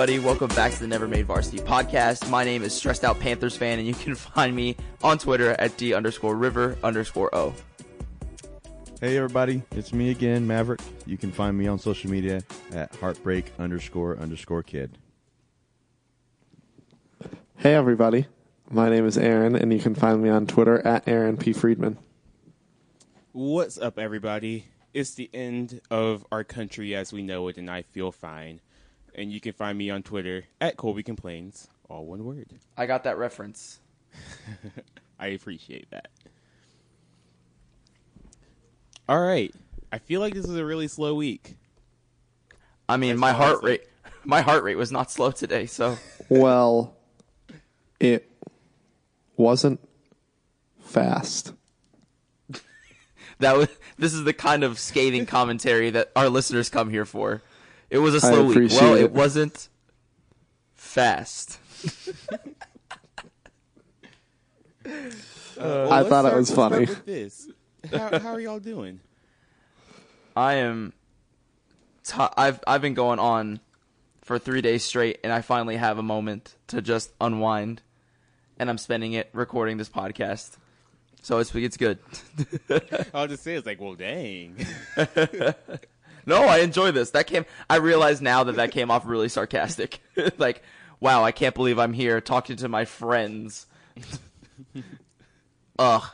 Everybody? Welcome back to the Never Made Varsity podcast. My name is Stressed Out Panthers fan, and you can find me on Twitter at D underscore river underscore O. Hey everybody, it's me again, Maverick. You can find me on social media at heartbreak underscore underscore kid. Hey everybody, my name is Aaron, and you can find me on Twitter at Aaron P. Friedman. What's up, everybody? It's the end of our country as we know it, and I feel fine. And you can find me on Twitter at Colby Complains, all one word. I got that reference. I appreciate that. All right. I feel like this is a really slow week. I mean, That's my heart awesome. rate, my heart rate was not slow today, so Well, it wasn't fast. that was. This is the kind of scathing commentary that our listeners come here for. It was a slow week. Well, it. it wasn't fast. Uh, well, I let's thought it was let's start funny. with this. How, how are y'all doing? I am. T- I've I've been going on for three days straight, and I finally have a moment to just unwind, and I'm spending it recording this podcast. So it's it's good. I'll just say it's like, well, dang. no, I enjoy this. That came. I realize now that that came off really sarcastic. like, wow, I can't believe I'm here talking to my friends. Ugh.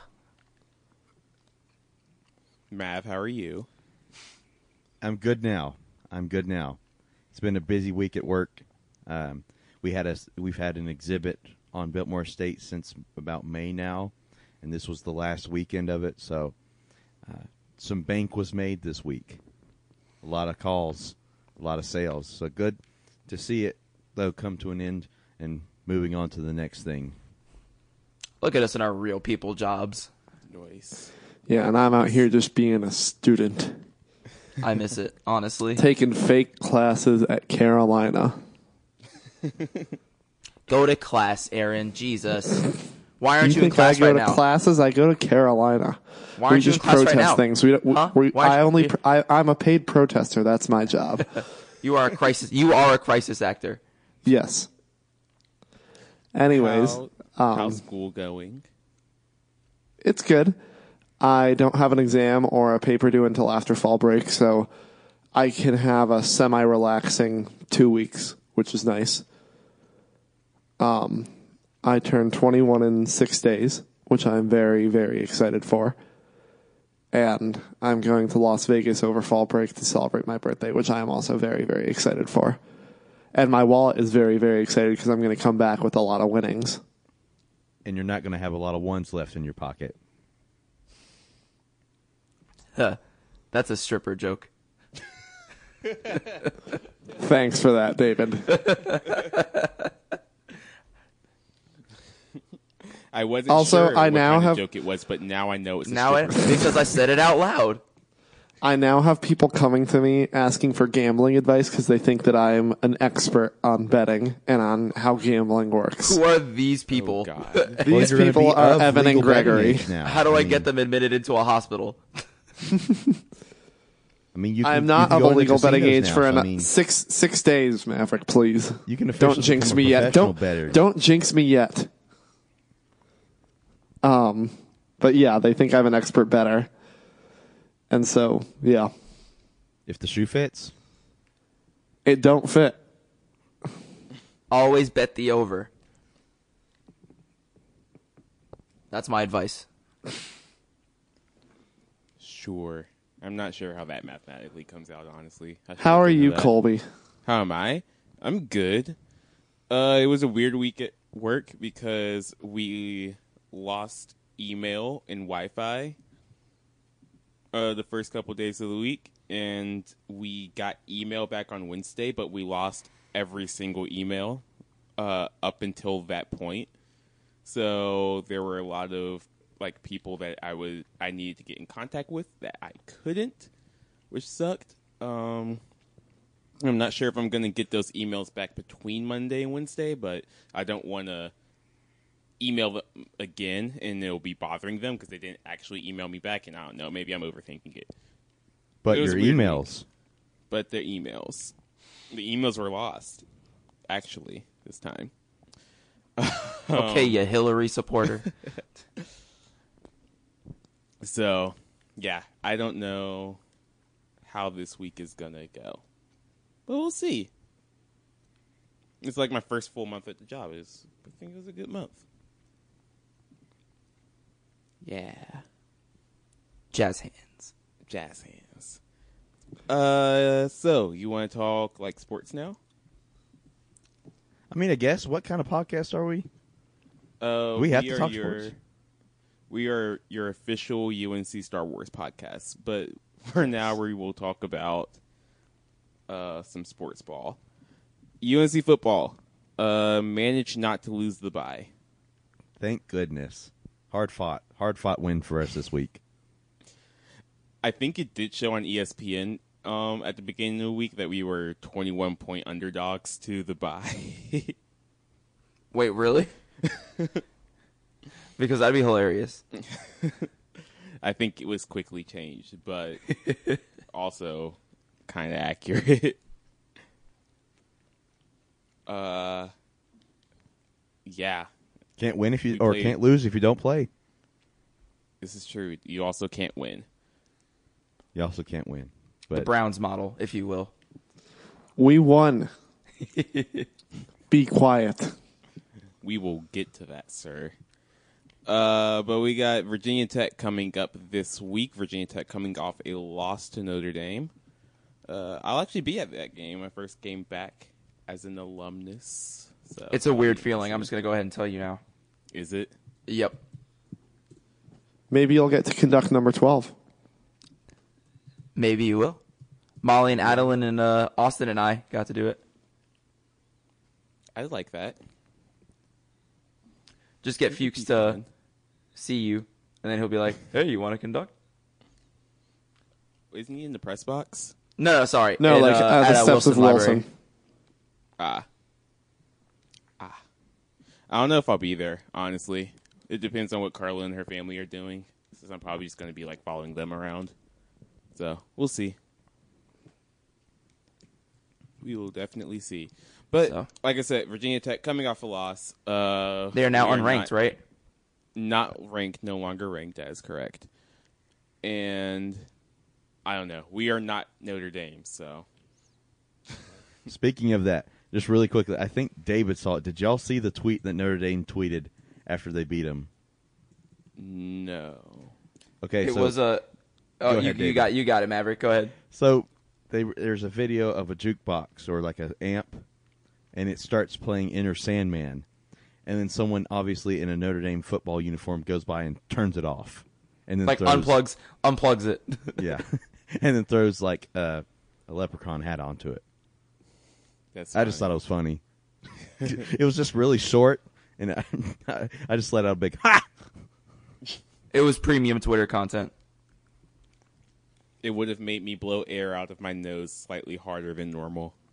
Mav, how are you? I'm good now. I'm good now. It's been a busy week at work. Um, we had a we've had an exhibit on Biltmore Estate since about May now, and this was the last weekend of it. So, uh, some bank was made this week. A lot of calls, a lot of sales. So good to see it though come to an end and moving on to the next thing. Look at us in our real people jobs. Noise. Yeah, and I'm out here just being a student, I miss it, honestly. taking fake classes at Carolina. Go to class, Aaron. Jesus. Why aren't you, in think I go right to now? classes? I go to Carolina. Why aren't you just in class right protest now? things. We, we, Huh? we I only you? I, I'm a paid protester. That's my job. You are a crisis. You are a crisis actor. yes. Anyways, How, um, how's school going? it's good. I don't have an exam or a paper due until after fall break, so I can have a semi-relaxing two weeks, which is nice. Um, I turn 21 in six days, which I'm very, very excited for. And I'm going to Las Vegas over fall break to celebrate my birthday, which I am also very, very excited for. And my wallet is very, very excited because I'm going to come back with a lot of winnings. And you're not going to have a lot of ones left in your pocket. Huh. That's a stripper joke. Thanks for that, David. I wasn't Also, sure I what now kind have- of joke it was, but now I know it's a Now it because I said it out loud. I now have people coming to me asking for gambling advice because they think that I'm an expert on betting and on how gambling works. Who are these people? Oh, God. These you're people are Evan and Gregory. now. How do I mean- get them admitted into a hospital? I mean, you can, I'm you not can of a legal betting age now, for so, an, I mean, six six days, Maverick. Please you can don't jinx me yet. Don't better. don't jinx me yet. Um, but yeah, they think I'm an expert bettor. And so, yeah. If the shoe fits, it don't fit. Always bet the over. That's my advice. Sure. I'm not sure how that mathematically comes out, honestly. How are you, that. Colby? How am I? I'm good. Uh, it was a weird week at work because we lost email and Wi-Fi uh, the first couple days of the week, and we got email back on Wednesday, but we lost every single email uh, up until that point. So there were a lot of like people that I was I needed to get in contact with that I couldn't, which sucked. Um, I'm not sure if I'm to get those emails back between Monday and Wednesday, but I don't want to email them again and it'll be bothering them because they didn't actually email me back. And I don't know, maybe I'm overthinking it. But It your a weird emails. But the emails, the emails were lost, actually, this time. Okay, you Hillary supporter. So, yeah, I don't know how this week is gonna go, but we'll see. It's like my first full month at the job. Is I think it was a good month. Yeah. Jazz hands. Jazz hands. Uh, so you want to talk like sports now? I mean, I guess what kind of podcast are we? Uh, We have to are talk your, sports. We are your official UNC Star Wars podcast, but for now we will talk about uh, some sports ball. UNC football uh, managed not to lose the bye. Thank goodness. Hard fought. Hard fought win for us this week. I think it did show on ESPN um, at the beginning of the week that we were 21 point underdogs to the bye. Wait, really? because that'd be hilarious. I think it was quickly changed, but also kind of accurate. uh, yeah, Can't win if you We or played- can't lose if you don't play. This is true. You also can't win. You also can't win. The Browns model, if you will. We won. Be quiet. We will get to that, sir. Uh, but we got Virginia Tech coming up this week. Virginia Tech coming off a loss to Notre Dame. Uh, I'll actually be at that game. My first game back as an alumnus. So It's a weird feeling. I'm just gonna go ahead and tell you now. Is it? Yep. Maybe you'll get to conduct number 12. Maybe you will. Molly and Adeline and uh, Austin and I got to do it. I like that. Just get Fuchs to see you, and then he'll be like, "Hey, you want to conduct?" Isn't he in the press box? No, no, sorry. No, In, like uh, uh, at, the uh, steps of Library. Wilson. Ah. Ah. I don't know if I'll be there, honestly. It depends on what Carla and her family are doing. Since I'm probably just going to be like following them around. So, we'll see. We will definitely see. But So. like I said, Virginia Tech coming off a loss. Uh, They are now we unranked, not- right? Not ranked, no longer ranked. That is correct. And I don't know. We are not Notre Dame, so speaking of that, just really quickly, I think David saw it. Did y'all see the tweet that Notre Dame tweeted after they beat him? no. Okay, It so was a. Oh, you, ahead, you got you got it, Maverick. Go ahead. So they, there's a video of a jukebox or like an amp, and it starts playing Enter Sandman, and then someone obviously in a Notre Dame football uniform goes by and turns it off, and then Like throws, unplugs, unplugs it. yeah, and then throws like uh, a leprechaun hat onto it. That's I just thought it was funny. it was just really short, and I, I just let out a big ha. it was premium Twitter content. it would have made me blow air out of my nose slightly harder than normal.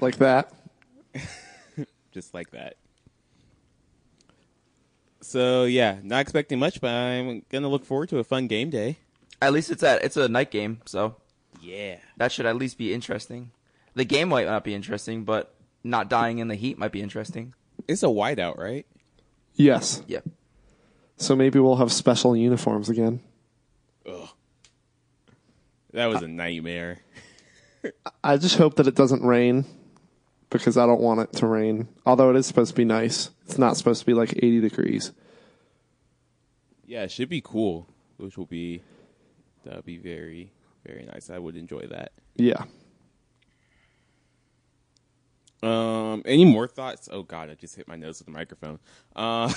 Like that. Just like that. So yeah, not expecting much, but I'm gonna look forward to a fun game day. At least it's at it's a night game, so Yeah. that should at least be interesting. The game might not be interesting, but not dying in the heat might be interesting. It's a whiteout, right? Yes. Yeah. So maybe we'll have special uniforms again. Ugh. That was a nightmare. I just hope that it doesn't rain because I don't want it to rain. Although it is supposed to be nice. It's not supposed to be like 80 degrees. Yeah, it should be cool, which will be that would be very very nice. I would enjoy that. Yeah. Um, any more thoughts? Oh God, I just hit my nose with the microphone. Uh,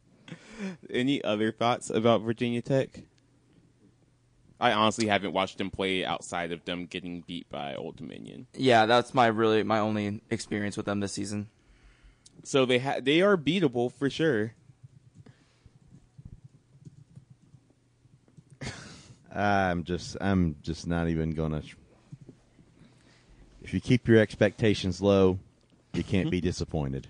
any other thoughts about Virginia Tech? I honestly haven't watched them play outside of them getting beat by Old Dominion. Yeah, that's my really my only experience with them this season. So they ha- they are beatable for sure. I'm just I'm just not even gonna. If you keep your expectations low, you can't be disappointed.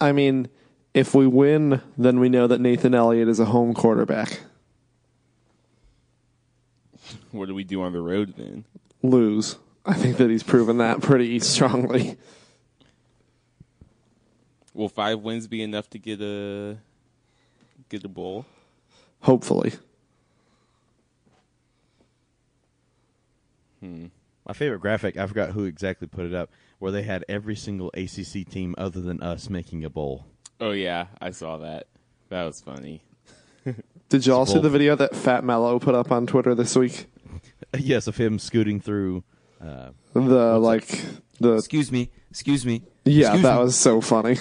I mean, if we win, then we know that Nathan Elliott is a home quarterback. What do we do on the road then? Lose. I think that he's proven that pretty strongly. Will five wins be enough to get a get a bowl? Hopefully. Hmm. My favorite graphic, I forgot who exactly put it up, where they had every single ACC team other than us making a bowl. Oh yeah, I saw that. That was funny. Did y'all see the video that Fat Mello put up on Twitter this week? yes, of him scooting through. Uh, The like the Excuse me, excuse me. yeah, excuse that me. was so funny.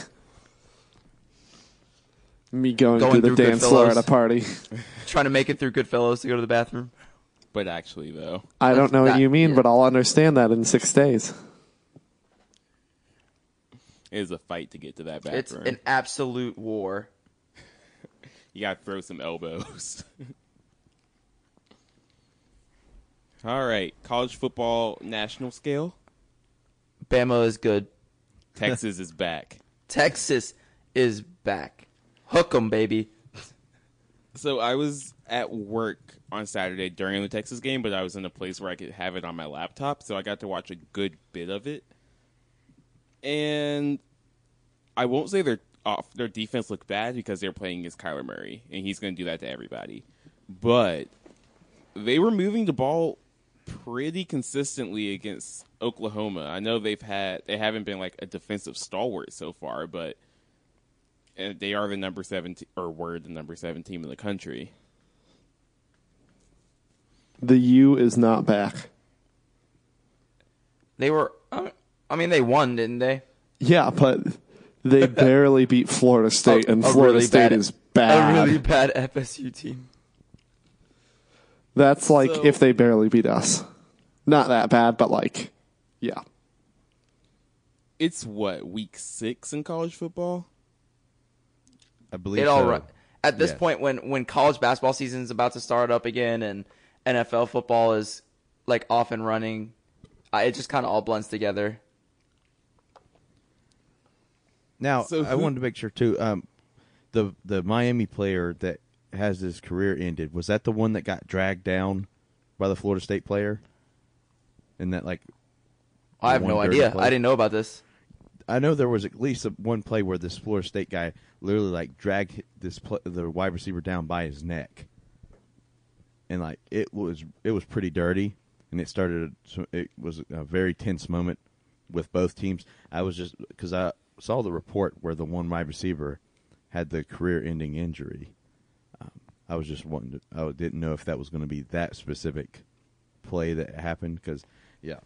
Me going, Going through the through dance floor at a party. trying to make it through Goodfellas to go to the bathroom. But actually, though, I don't know what you mean, yeah. but I'll understand that in six days. it is a fight to get to that It's bathroom. an absolute war. You gotta throw some elbows. All right, college football national scale. Bama is good. Texas is back. Texas is back. Hook 'em, baby. So I was at work on Saturday during the Texas game, but I was in a place where I could have it on my laptop, so I got to watch a good bit of it. And I won't say their off their defense looked bad because they're playing against Kyler Murray, and he's going to do that to everybody. But they were moving the ball pretty consistently against Oklahoma. I know they've had they haven't been like a defensive stalwart so far, but and they are the number seven te- or were the number seven team in the country. The U is not back. They were. uh, I mean, they won, didn't they? Yeah, but they barely beat Florida State, A- and Florida really State bad- is bad. A really bad FSU team. That's like So- if they barely beat us. Not that bad, but like, yeah. It's what week six in college football. I believe It all so. right. At this Yeah. point, when when college basketball season is about to start up again and NFL football is like off and running, uh, it just kind of all blends together. Now, So I wanted to make sure too. Um, the the Miami player that has his career ended was that the one that got dragged down by the Florida State player? And that like, I have no idea. play? I didn't know about this. I know there was at least a, one play where this Florida State guy literally like dragged this the wide receiver down by his neck, and like it was it was pretty dirty, and it started it was a very tense moment with both teams. I was just because I saw the report where the one wide receiver had the career-ending injury. Um, I was just wanting to, I didn't know if that was going to be that specific play that happened because yeah,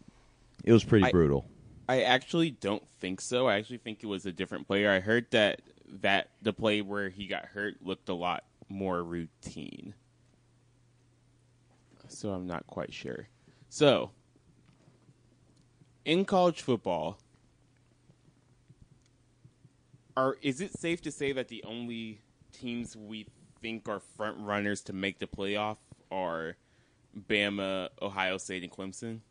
it was pretty I- brutal. I actually don't think so. I actually think it was a different player. I heard that that the play where he got hurt looked a lot more routine. So I'm not quite sure. So in college football, are is it safe to say that the only teams we think are front runners to make the playoff are Bama, Ohio State, and Clemson?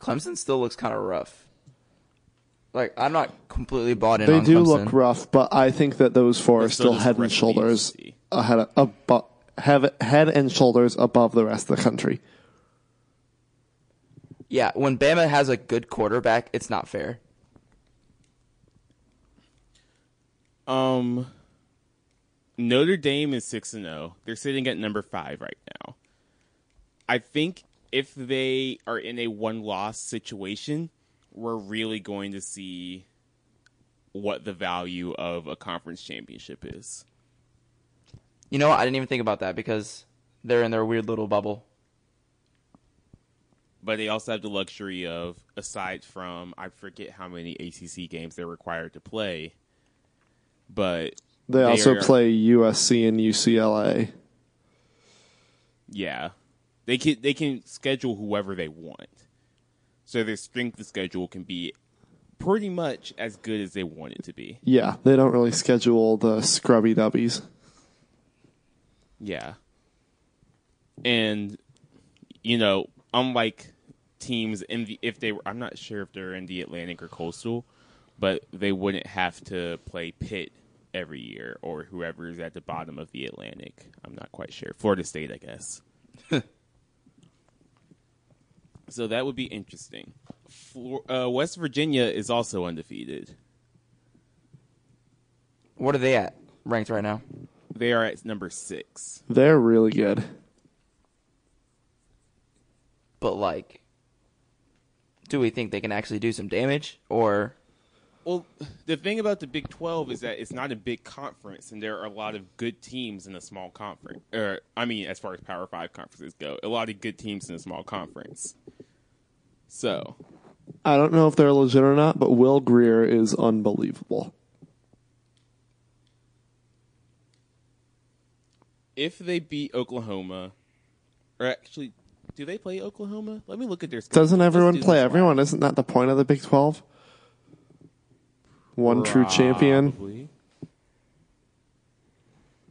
Clemson still looks kind of rough. Like I'm not completely bought in. They on do Clemson. look rough, but I think that those four But are so still does head and rest of the shoulders ahead of, abo- have, head and shoulders above the rest of the country. Yeah, when Bama has a good quarterback, it's not fair. Um, Notre Dame is six and zero. They're sitting at number five right now. I think if they are in a one loss situation, we're really going to see what the value of a conference championship is. You know. I didn't even think about that because they're in their weird little bubble. But they also have the luxury of, aside from, I forget how many ACC games they're required to play, but They also are- play USC and UCLA. Yeah, they can they can schedule whoever they want, so their strength of schedule can be pretty much as good as they want it to be. Yeah, they don't really schedule the scrubby dubbies. Yeah, and you know, unlike teams in the if they were, I'm not sure if they're in the Atlantic or Coastal, but they wouldn't have to play Pitt every year or whoever is at the bottom of the Atlantic. I'm not quite sure. Florida State, I guess. so that would be interesting. Flor- uh, West Virginia is also undefeated. What are they at ranked right now? They are at number six. They're really good. But like, do we think they can actually do some damage or? Well, the thing about the Big 12 is that it's not a big conference, and there are a lot of good teams in a small conference. Or, I mean, as far as Power 5 conferences go, a lot of good teams in a small conference. So, I don't know if they're legit or not, but Will Grier is unbelievable. if they beat Oklahoma, or actually, do they play Oklahoma? Let me look at their schedule. Doesn't everyone do play everyone? Isn't that the point of the Big 12? One true champion.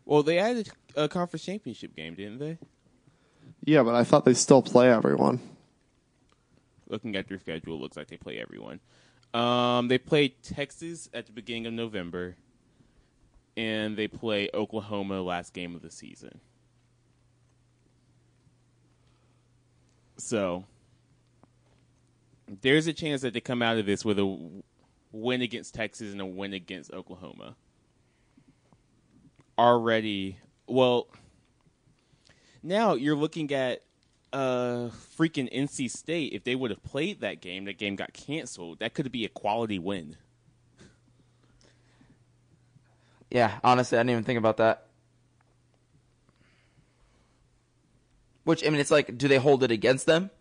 Well, they added a conference championship game, didn't they? Yeah, but I thought they still play everyone. looking at their schedule, it looks like they play everyone. Um, they play Texas at the beginning of November, and they play Oklahoma last game of the season. So there's a chance that they come out of this with a win against Texas and a win against Oklahoma. Already, well, now you're looking at uh freaking NC State, if they would have played that game, that game got canceled. That could be a quality win. Yeah, honestly, I didn't even think about that. Which I mean, it's like, do they hold it against them?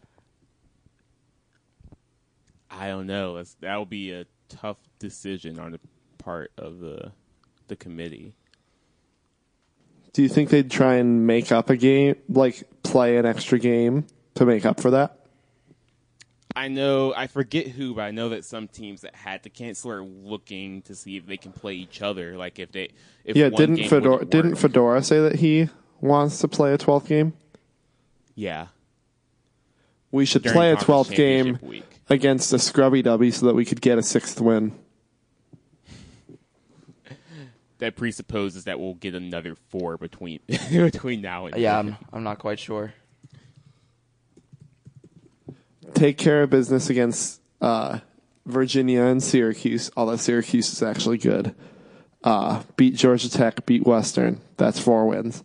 I don't know. That would be a tough decision on the part of the the committee. Do you think they'd try and make up a game, like play an extra game to make up for that? I know I forget who, but I know that some teams that had to cancel are looking to see if they can play each other. Like if they, if Yeah, didn't Fedora didn't. Fedora say that he wants to play a 12th game? yeah We should during play a 12th game week. against a scrubby dubby so that we could get a sixth win. That presupposes that we'll get another four between between now and Yeah, then. I'm, I'm not quite sure. Take care of business against uh, Virginia and Syracuse, although Syracuse is actually good. Uh, beat Georgia Tech, beat Western. That's four wins.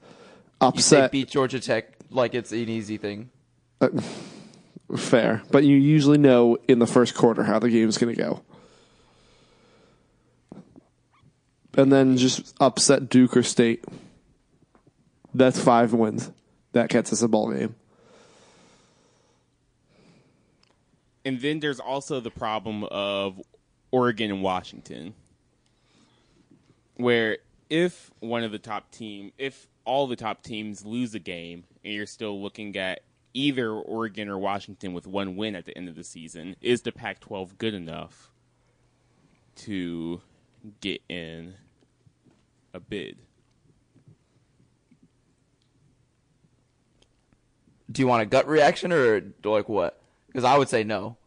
You say Upset, beat Georgia Tech like it's an easy thing. Fair. But you usually know in the first quarter how the game's going to go. And then just upset Duke or State. That's five wins. That gets us a ball game. And then there's also the problem of Oregon and Washington, where if one of the top team, if all the top teams lose a game, and you're still looking at either Oregon or Washington with one win at the end of the season, is the Pac-12 good enough to get in a bid? Do you want a gut reaction or like what? Because I would say no,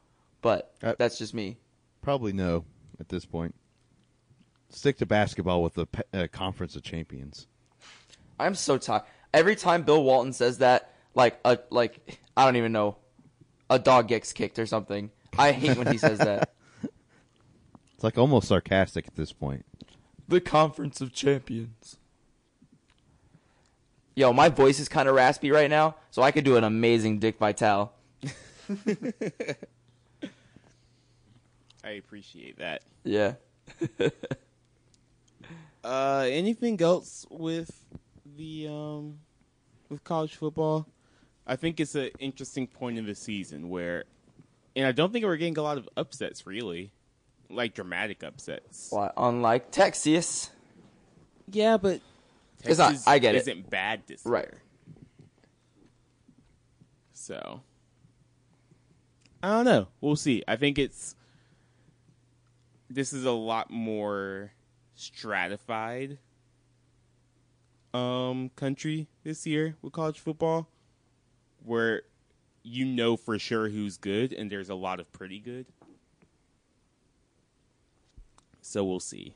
but Uh, that's just me. Probably no at this point. Stick to basketball with the uh, Conference of Champions. I'm so tired. Every time Bill Walton says that, like a like I don't even know, a dog gets kicked or something. I hate when he says that. It's like almost sarcastic at this point. The Conference of Champions. Yo, my voice is kind of raspy right now, so I could do an amazing Dick Vitale. I appreciate that. Yeah. Uh, anything else with the um with college football? I think it's an interesting point in the season where, and I don't think we're getting a lot of upsets really, like dramatic upsets. Why, unlike Texas. Yeah, but It's not- Texas I get it. Isn't bad this Right. year. So I don't know. We'll see. I think it's this is a lot more stratified um country this year with college football where you know for sure who's good and there's a lot of pretty good. So we'll see.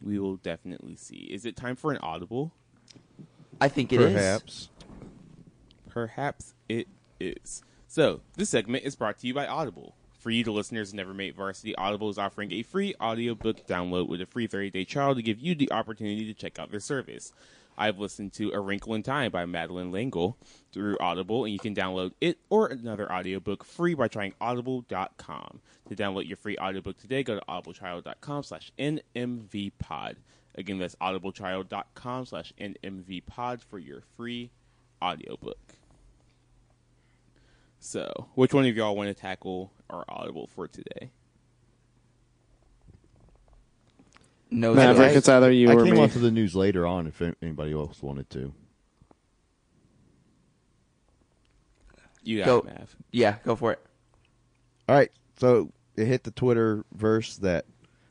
We will definitely see. Is it time for an audible? I think it is. Perhaps. Perhaps it is. So, this segment is brought to you by Audible. For you, the listeners never made varsity, Audible is offering a free audiobook download with a free 30-day trial to give you the opportunity to check out their service. I've listened to A Wrinkle in Time by Madeleine L'Engle through Audible, and you can download it or another audiobook free by trying audible.com. To download your free audiobook today, go to audibletrial.com slash nmvpod. Again, that's audibletrial.com slash nmvpod for your free audiobook. So, which one of y'all want to tackle our audible for today? No, Maverick, today. it's either you or me. I or came me. off the news later on if anybody else wanted to. You got Go. it, Mav. Yeah, go for it. All right, so it hit the Twitter verse that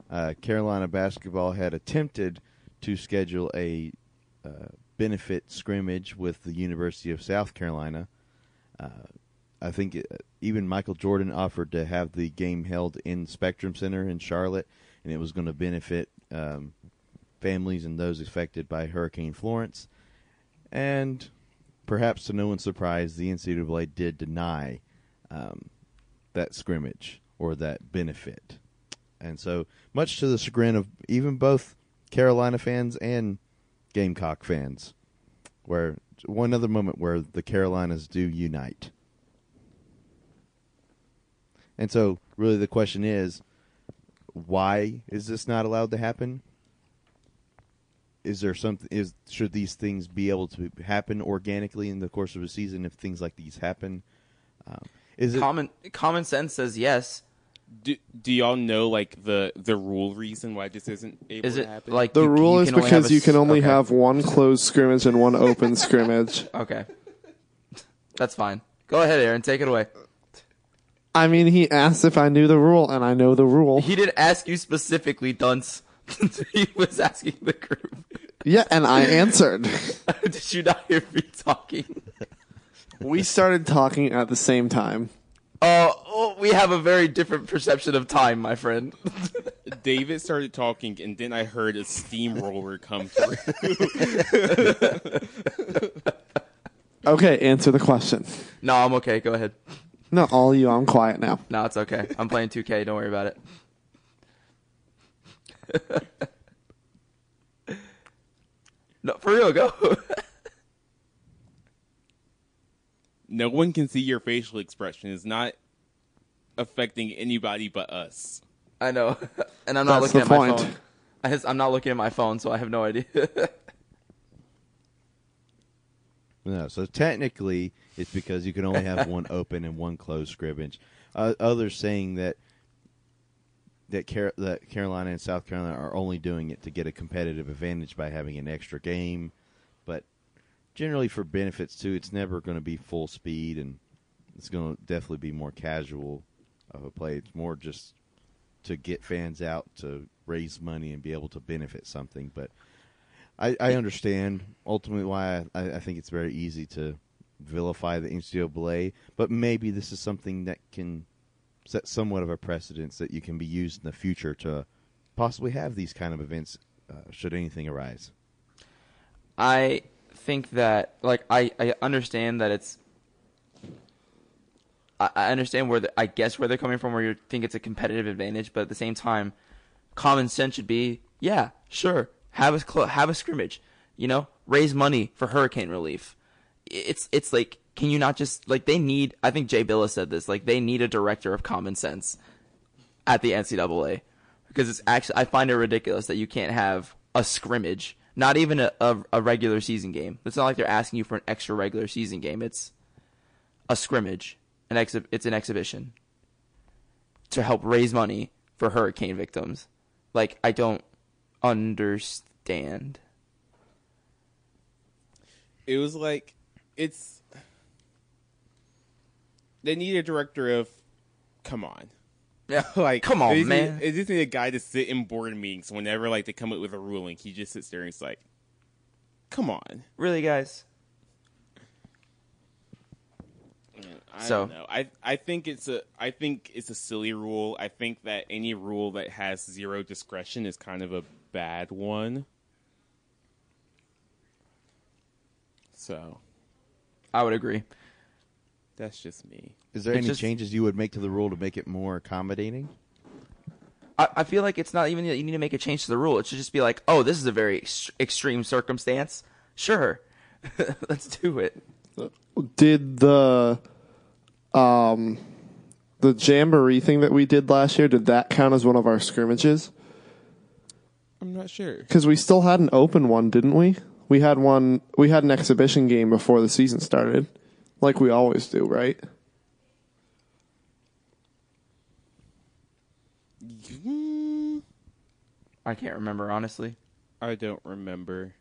uh, Carolina basketball had attempted to schedule a uh, benefit scrimmage with the University of South Carolina. Uh, I think it, even Michael Jordan offered to have the game held in Spectrum Center in Charlotte, and it was going to benefit um, families and those affected by Hurricane Florence. And perhaps to no one's surprise, the NCAA did deny um, that scrimmage or that benefit. And so, much to the chagrin of even both Carolina fans and Gamecock fans, where one other moment where the Carolinas do unite. And so, really, the question is why is this not allowed to happen? Is there something? Is should these things be able to happen organically in the course of a season if things like these happen? Um, is it Common common sense says yes. Do, do y'all know like the the rule reason why this isn't able Is to it happen? like The you- rule you is can only have because a you can only okay. have one closed scrimmage and one open scrimmage. Okay, that's fine. Go ahead, Aaron. Take it away. I mean, he asked if I knew the rule, and I know the rule. He didn't ask you specifically, Dunce. he was asking the group. Yeah, and I answered. Did you not hear me talking? we started talking at the same time. Uh, oh, we have a very different perception of time, my friend. David started talking, and then I heard a steamroller come through. Okay, answer the question. no, I'm okay. Go ahead. No, all you, I'm quiet now. No, it's okay. I'm playing 2K. Don't worry about it. no, for real, go. no one can see your facial expression. It's not affecting anybody but us. I know, and I'm not That's looking the at my phone. I just, I'm not looking at my phone, so I have no idea. No, so technically it's because you can only have one open and one closed scrimmage. Uh, others saying that that, Car- that Carolina and South Carolina are only doing it to get a competitive advantage by having an extra game, but generally for benefits too, it's never going to be full speed and it's going to definitely be more casual of a play. It's more just to get fans out to raise money and be able to benefit something, but. I, I understand ultimately why I, I think it's very easy to vilify the NCAA, but maybe this is something that can set somewhat of a precedence that you can be used in the future to possibly have these kind of events uh, should anything arise. I think that like I, I understand that it's I, I understand where the, I guess where they're coming from where you think it's a competitive advantage, but at the same time, common sense should be yeah, sure, have a have a scrimmage, you know, raise money for hurricane relief. It's it's like can you not just like they need? I think Jay Bilas said this. Like they need a director of common sense at the NCAA because it's actually I find it ridiculous that you can't have a scrimmage, not even a, a, a regular season game. It's not like they're asking you for an extra regular season game. It's a scrimmage, an exhi- It's an exhibition to help raise money for hurricane victims. Like I don't understand. It was like it's they need a director of come on. Yeah, like come on, just man. Need, they just need a guy to sit in board meetings whenever like they come up with a ruling. He just sits there and he's like, "Come on." really, guys. I So- don't know. I I think it's a I think it's a silly rule. I think that any rule that has zero discretion is kind of a bad one. So I would agree. that's just me. Is there It's any just- changes you would make to the rule to make it more accommodating? I, I feel like it's not even that you need to make a change to the rule. It should just be like, oh, this is a very ex- extreme circumstance. Sure, let's do it. Did the um the jamboree thing that we did last year did that count as one of our scrimmages? I'm not sure. Because we still had an open one, didn't we? We had one. We had an exhibition game before the season started, like we always do, right? I can't remember honestly. I don't remember.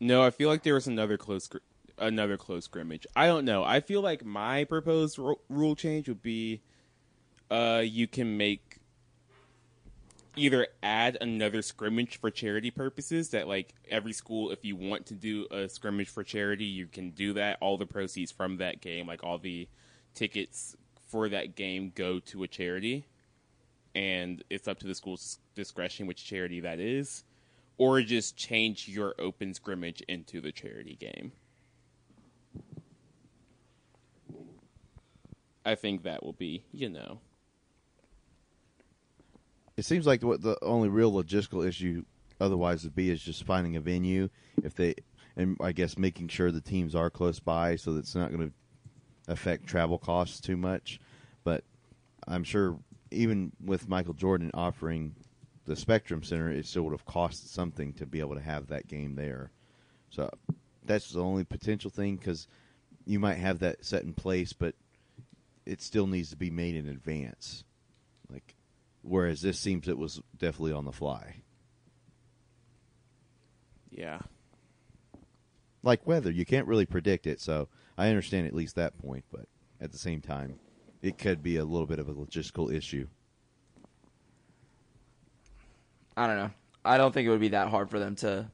No, I feel like there was another close scr- another close scrimmage. I don't know. I feel like my proposed ru- rule change would be uh you can make either add another scrimmage for charity purposes that like every school if you want to do a scrimmage for charity you can do that. All the proceeds from that game like all the tickets for that game go to a charity. And it's up to the school's discretion which charity that is or just change your open scrimmage into the charity game. I think that will be you know It seems like what the only real logistical issue otherwise would be is just finding a venue if they and I guess making sure the teams are close by so that it's not going to affect travel costs too much. But I'm sure even with Michael Jordan offering the Spectrum Center, it still would have cost something to be able to have that game there. So that's the only potential thing because you might have that set in place, but it still needs to be made in advance. Whereas this seems it was definitely on the fly. yeah Like weather, you can't really predict it, so I understand at least that point, but at the same time, it could be a little bit of a logistical issue. I don't know. I don't think it would be that hard for them to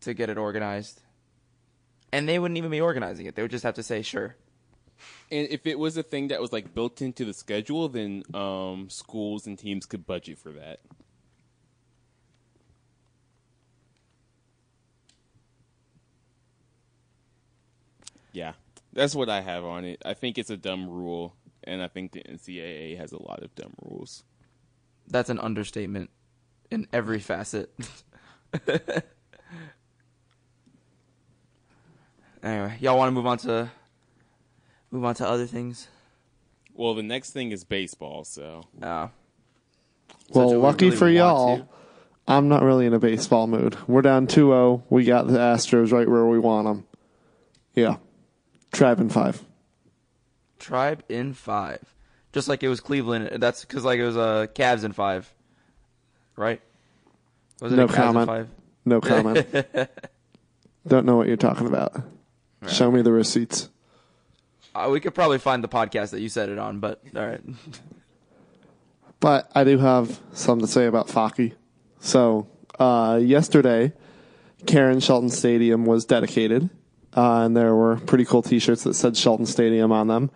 to get it organized. And they wouldn't even be organizing it. They would just have to say sure. And if it was a thing that was like built into the schedule, then um, schools and teams could budget for that. Yeah, that's what I have on it. I think it's a dumb rule, and I think the NCAA has a lot of dumb rules. That's an understatement in every facet. anyway, y'all want to move on to move on to other things? Well, the next thing is baseball, so Uh, Well, lucky really for y'all, to? I'm not really in a baseball mood. We're down 2-0. We got the Astros right where we want them. Yeah. Tribe in five. Tribe in five, just like it was Cleveland. That's because like it was uh, Cavs in five, right? Was it No a in comment. five? No comment. Don't know what you're talking about. Show me the receipts. Uh, we could probably find the podcast that you said it on, but all right. But I do have something to say about Focky. So, uh, yesterday, Karen Shelton Stadium was dedicated, uh, and there were pretty cool T-shirts that said Shelton Stadium on them.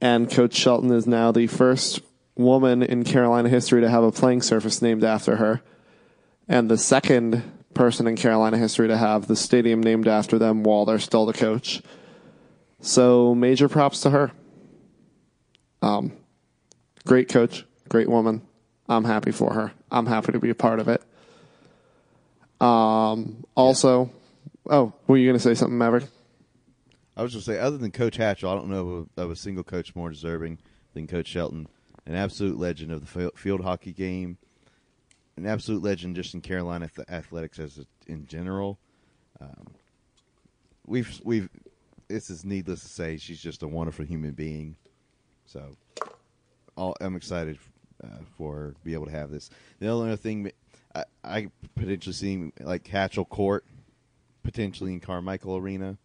And Coach Shelton is now the first woman in Carolina history to have a playing surface named after her, and the second person in Carolina history to have the stadium named after them while they're still the coach. So, major props to her. Um, great coach, great woman. I'm happy for her. I'm happy to be a part of it. Um, also, oh, were you going to say something, Maverick? I was going to say, other than Coach Hatchell, I don't know of, of a single coach more deserving than Coach Shelton. An absolute legend of the field, field hockey game, an absolute legend just in Carolina ath- athletics as a, in general. Um, we've we've this is needless to say, she's just a wonderful human being. So, all, I'm excited uh, for her to be able to have this. The only other thing I, I potentially see like Hatchell Court potentially in Carmichael Arena,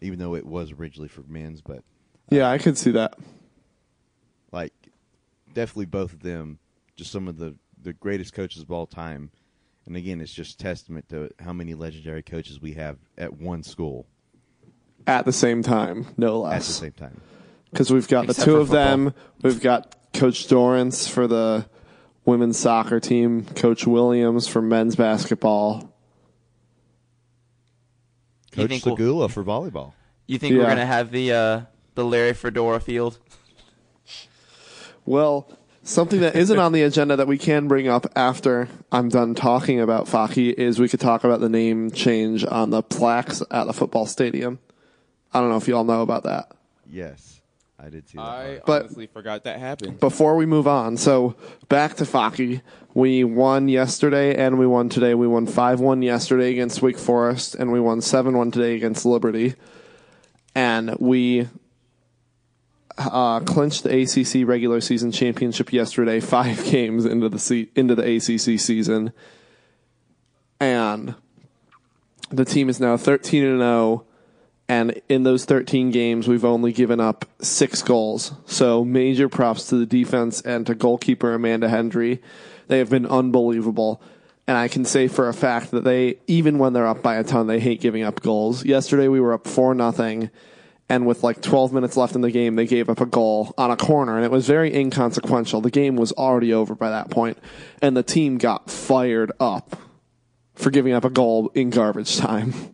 even though it was originally for men's, but Yeah, I could see that. like definitely both of them, just some of the the greatest coaches of all time. And again, it's just testament to how many legendary coaches we have at one school At the same time, no less. at the same time. Because we've got Except the two for of them. We've got Coach Dorrance for the women's soccer team, Coach Williams for men's basketball. You Coach think we'll- Sagula for volleyball. You think we're Yeah. gonna have the uh, the Larry Fedora field? Well, something that isn't on the agenda that we can bring up after I'm done talking about Faki is we could talk about the name change on the plaques at the football stadium. I don't know if you all know about that. Yes, I did see that. I. But- honestly forgot that happened. Before we move on, so back to Faki. We won yesterday and we won today. We won 5 1 yesterday against Wake Forest and we won 7 1 today against Liberty. And we uh, clinched the ACC regular season championship yesterday, five games into the se- into the ACC season, and the team is now thirteen and zero. And in those 13 games, we've only given up six goals. So major props to the defense and to goalkeeper Amanda Hendry. They have been unbelievable. And I can say for a fact that they, even when they're up by a ton, they hate giving up goals. Yesterday we were up four nothing, and with like 12 minutes left in the game, they gave up a goal on a corner, and it was very inconsequential. The game was already over by that point, and the team got fired up for giving up a goal in garbage time.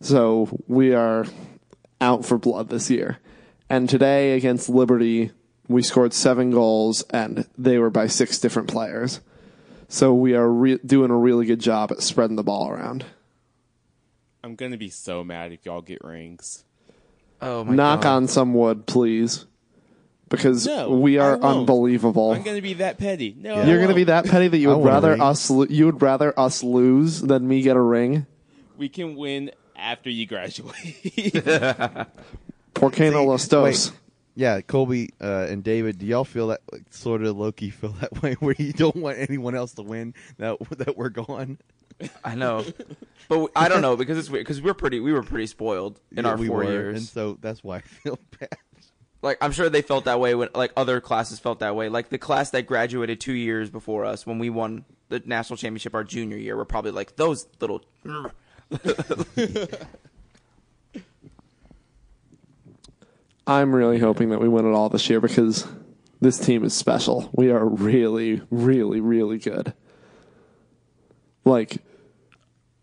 So we are out for blood this year. And today against Liberty, we scored seven goals, and they were by six different players. So we are re- doing a really good job at spreading the ball around. I'm gonna be so mad if y'all get rings. Oh my Knock god! on some wood, please, because No, we are unbelievable. I'm gonna be that petty. No, I You're going to be that petty that you would rather us lo- you would rather us lose than me get a ring. We can win after you graduate. Porcano Los Dos. Wait, yeah, Colby uh, and David, do y'all feel that like, sort of Loki feel that way, where you don't want anyone else to win that that we're gone? I know, but we- I don't know because it's weird because we're pretty we were pretty spoiled in Yeah, our we four were, years. and so that's why I feel bad. like I'm sure they felt that way when like other classes felt that way. Like the class that graduated two years before us when we won the national championship our junior year were probably like those little. I'm really hoping that we win it all this year because this team is special. We are really, really, really good. Like,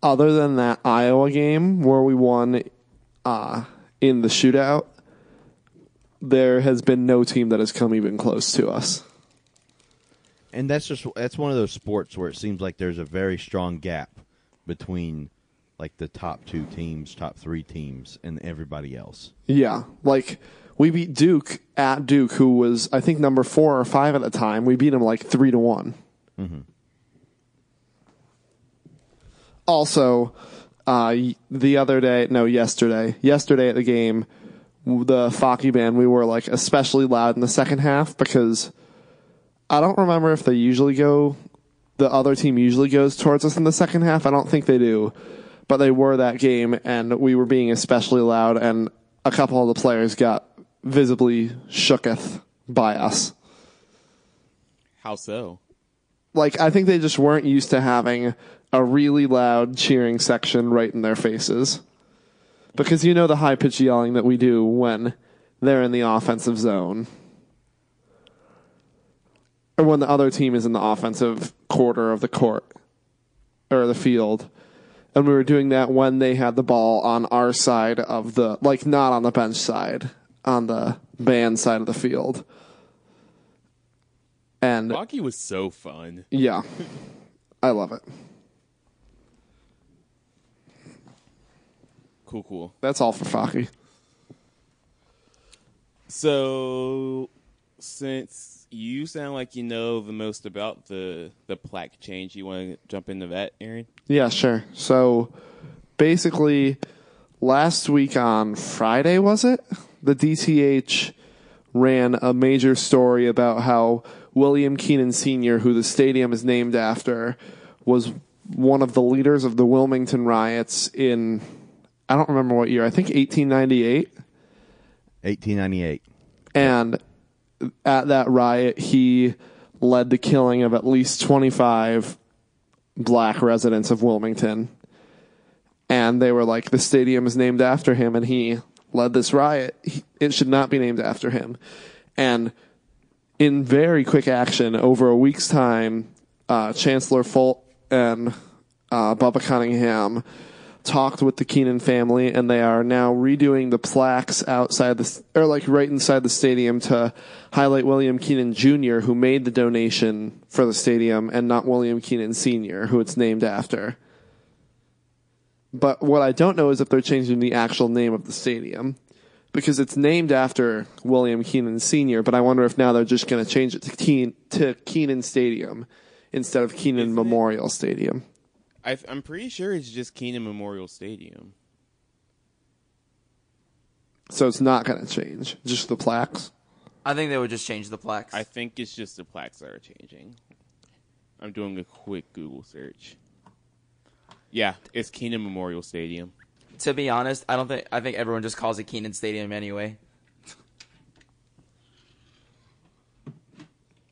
other than that Iowa game where we won uh, in the shootout, there has been no team that has come even close to us. And that's just that's one of those sports where it seems like there's a very strong gap between like the top two teams, top three teams, and everybody else. Yeah, like we beat Duke at Duke, who was I think number four or five at the time. We beat him like three to one. Also, uh, the other day, no, yesterday, yesterday at the game, the Focky band, we were like especially loud in the second half because I don't remember if they usually go. The other team usually goes towards us in the second half. I don't think they do, but they were that game, and we were being especially loud, and a couple of the players got visibly shooketh by us. How so? Like I think they just weren't used to having a really loud cheering section right in their faces. Because you know the high pitched yelling that we do when they're in the offensive zone. Or when the other team is in the offensive quarter of the court or the field. And we were doing that when they had the ball on our side of the like not on the bench side, on the band side of the field. And Hockey was so fun. yeah. I love it. Cool, cool. That's all for Faki. So, since you sound like you know the most about the the plaque change, you want to jump into that, Aaron? Yeah, sure. So basically, last week on Friday, was it? The DTH ran a major story about how William Kenan Sr., who the stadium is named after, was one of the leaders of the Wilmington riots in, I don't remember what year, I think 1898. 1898. And at that riot, he led the killing of at least 25 black residents of Wilmington. And they were like, the stadium is named after him, and he led this riot. He- It should not be named after him. And in very quick action, over a week's time, uh, Chancellor Folt and uh, Bubba Cunningham talked with the Kenan family, and they are now redoing the plaques outside the or like right inside the stadium to highlight William Kenan Jr., who made the donation for the stadium, and not William Kenan Sr., who it's named after. But what I don't know is if they're changing the actual name of the stadium. Because it's named after William Kenan Sr., but I wonder if now they're just going to change it to, Keen, to Kenan Stadium instead of Kenan? Memorial Stadium. I, I'm pretty sure it's just Kenan Memorial Stadium. So it's not going to change, just the plaques. I think they would just change the plaques. I think it's just the plaques that are changing. I'm doing a quick Google search. Yeah, it's Kenan Memorial Stadium. to be honest, I don't think I think everyone just calls it Kenan Stadium anyway.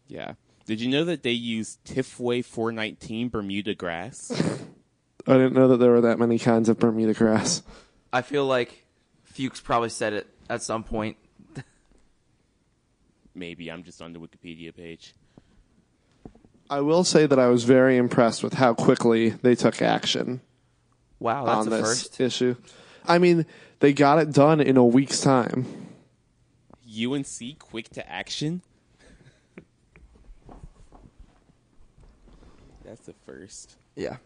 Yeah. Did you know that they use Tifway 419 Bermuda grass? I didn't know that there were that many kinds of Bermuda grass. I feel like Fuchs probably said it at some point. Maybe I'm just on the Wikipedia page. I will say that I was very impressed with how quickly they took action Wow, that's on a this first. issue. I mean, they got it done in a week's time. UNC quick to action? That's the first. Yeah.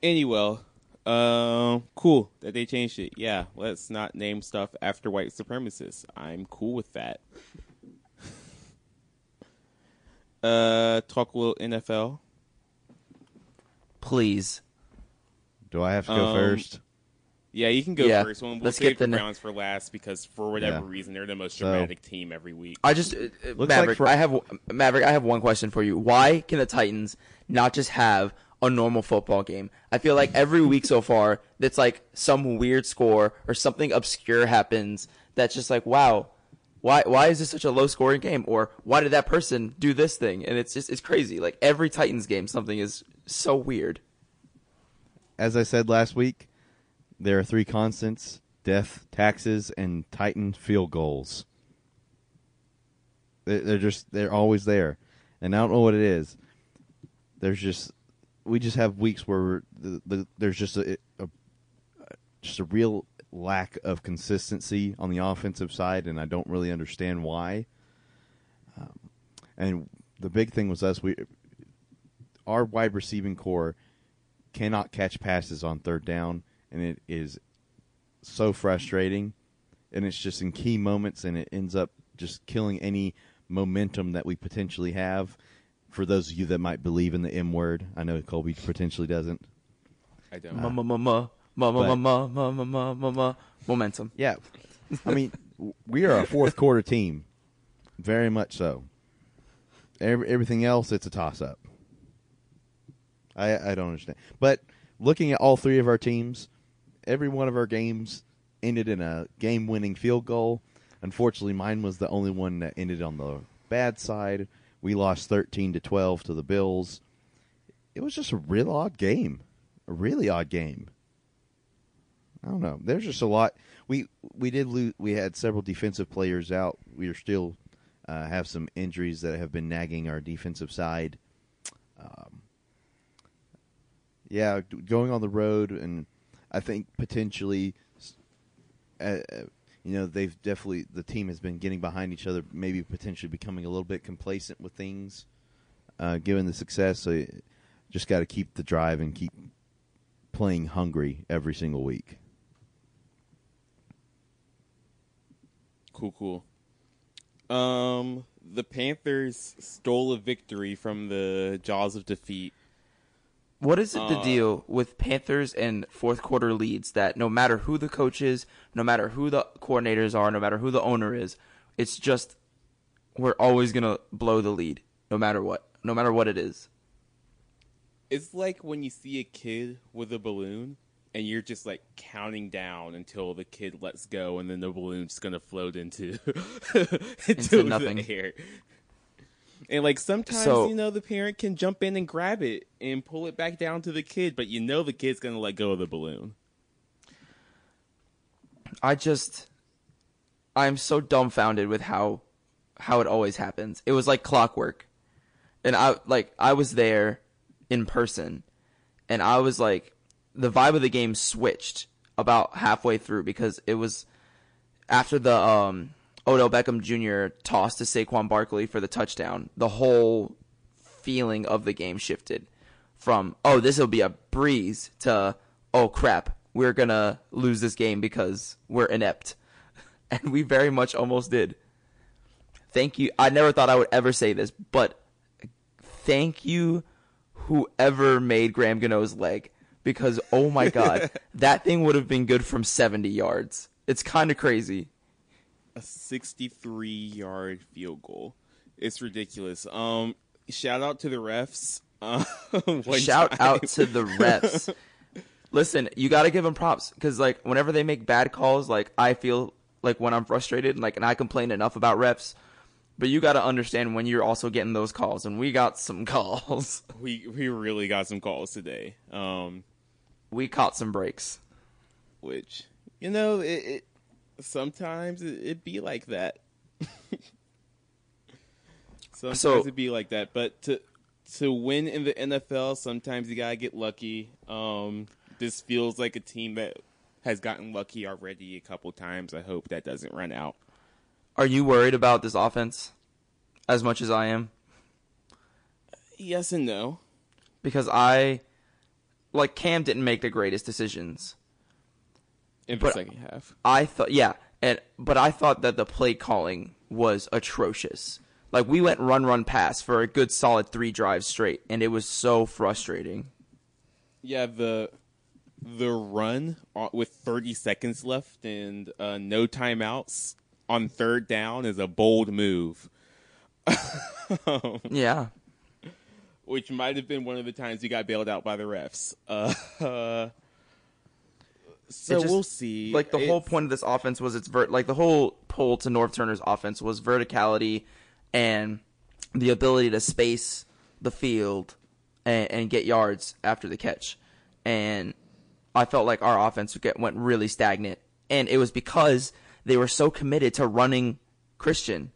Anyway, um, cool that they changed it. Yeah, let's not name stuff after white supremacists. I'm cool with that. uh, talk a little NFL. Please. Do I have to go Um, first? Yeah, you can go Yeah, first. We'll, we'll let's save get the the- Browns for last because for whatever Yeah. reason they're the most So- dramatic team every week. I just uh, uh, Looks like Maverick. for- I have Maverick. I have one question for you. Why can the Titans not just have a normal football game? I feel like every week so far, it's like some weird score or something obscure happens. That's just like, wow, why why is this such a low scoring game? Or why did that person do this thing? And it's just it's crazy. Like every Titans game, something is so weird. As I said last week, there are three constants: death, taxes, and Titan field goals. They're, just they're always there, and I don't know what it is. There's just we just have weeks where the, the, there's just a, a just a real lack of consistency on the offensive side, and I don't really understand why. Um, and the big thing was us we our wide receiving core cannot catch passes on third down, and it is so frustrating. And it's just in key moments, and it ends up just killing any momentum that we potentially have. For those of you that might believe in the M word, I know Colby potentially doesn't. I don't. Ma ma ma ma ma ma ma ma ma ma ma ma momentum. Yeah, I mean, we are a fourth quarter team, very much so. Every, everything else, it's a toss up. I I don't understand, but looking at all three of our teams, every one of our games ended in a game winning field goal. Unfortunately, mine was the only one that ended on the bad side. We lost thirteen to twelve to the Bills. It was just a real odd game, a really odd game. I don't know. There's just a lot. We we did lose. We had several defensive players out. We are still uh, have some injuries that have been nagging our defensive side. Um, yeah, going on the road, and I think potentially, uh, uh, you know, they've definitely the team has been getting behind each other, maybe potentially becoming a little bit complacent with things, uh, given the success. So you just got to keep the drive and keep playing hungry every single week. Cool, cool. Um, the Panthers stole a victory from the jaws of defeat what is it the Uh, deal with Panthers and fourth quarter leads that no matter who the coach is, no matter who the coordinators are, no matter who the owner is, it's just we're always gonna blow the lead, no matter what, no matter what it is. It's like when you see a kid with a balloon and you're just like counting down until the kid lets go and then the balloon's gonna float into into, nothing. the air. And like sometimes So- you know the parent can jump in and grab it and pull it back down to the kid, but you know the kid's gonna let go of the balloon. I just I'm so dumbfounded with how how it always happens. It was like clockwork. And I like I was there in person and I was like the vibe of the game switched about halfway through because it was after the um Odell Beckham Jr. tossed to Saquon Barkley for the touchdown, the whole feeling of the game shifted from oh this will be a breeze to oh crap we're gonna lose this game because we're inept. And we very much almost did. Thank you. I never thought i would ever say this but thank you whoever made graham gano's leg because oh my god that thing would have been good from 70 yards. It's kind of crazy a 63 yard field goal. It's ridiculous. Um, shout out to the refs. Um, Shout time- out to the refs. Listen, you got to give them props because like whenever they make bad calls, like I feel like when I'm frustrated, like and I complain enough about refs, but you got to understand when you're also getting those calls, and we got some calls. we we really got some calls today. Um, we caught some breaks. which you know it, it sometimes it, it be like that. sometimes So- it be like that, but to to win in the NFL, sometimes you gotta get lucky. Um, this feels like a team that has gotten lucky already a couple times. I hope that doesn't run out. Are you worried about this offense as much as I am? Yes and no. Because I like Cam didn't make the greatest decisions. In the But- second half, I thought, yeah, and but I thought that the play calling was atrocious. Like we went run, run, pass for a good solid three drives straight, and it was so frustrating. yeah the the run uh, with 30 seconds left and uh, no timeouts on third down is a bold move. Yeah, which might have been one of the times we got bailed out by the refs. Uh, so just- we'll see. like the whole point of this offense was it's vert. Like the whole pull to Norv Turner's offense was verticality and the ability to space the field and, and get yards after the catch. And I felt like our offense went really stagnant, and it was because they were so committed to running Christian.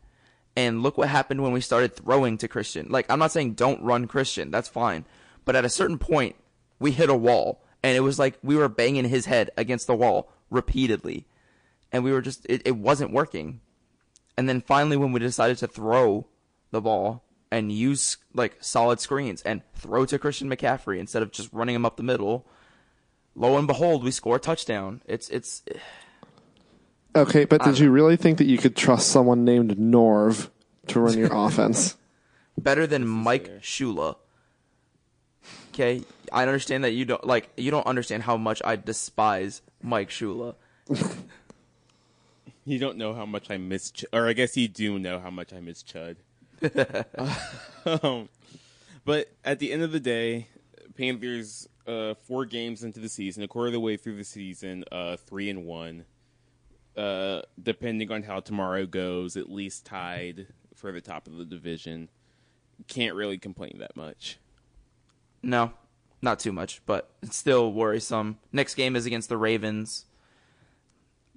And look what happened when we started throwing to Christian. Like I'm not saying don't run Christian, that's fine, but at a certain point we hit a wall, and it was like we were banging his head against the wall repeatedly, and we were just it, it wasn't working. And then finally, when we decided to throw the ball and use like solid screens and throw to Christian McCaffrey instead of just running him up the middle, lo and behold, we score a touchdown. It's it's Okay, but did you really think that you could trust someone named Norv to run your offense? better than Mike. Shula. Okay, I understand that you don't like you don't understand how much I despise Mike Shula. you don't know how much I miss, Ch- or I guess you do know how much I miss Chud. um, but at the end of the day, Panthers uh, four games into the season, a quarter of the way through the season, uh, three and one. Uh, depending on how tomorrow goes, at least tied for the top of the division. Can't really complain that much. No, not too much, but it's still worrisome. Next game is against the Ravens.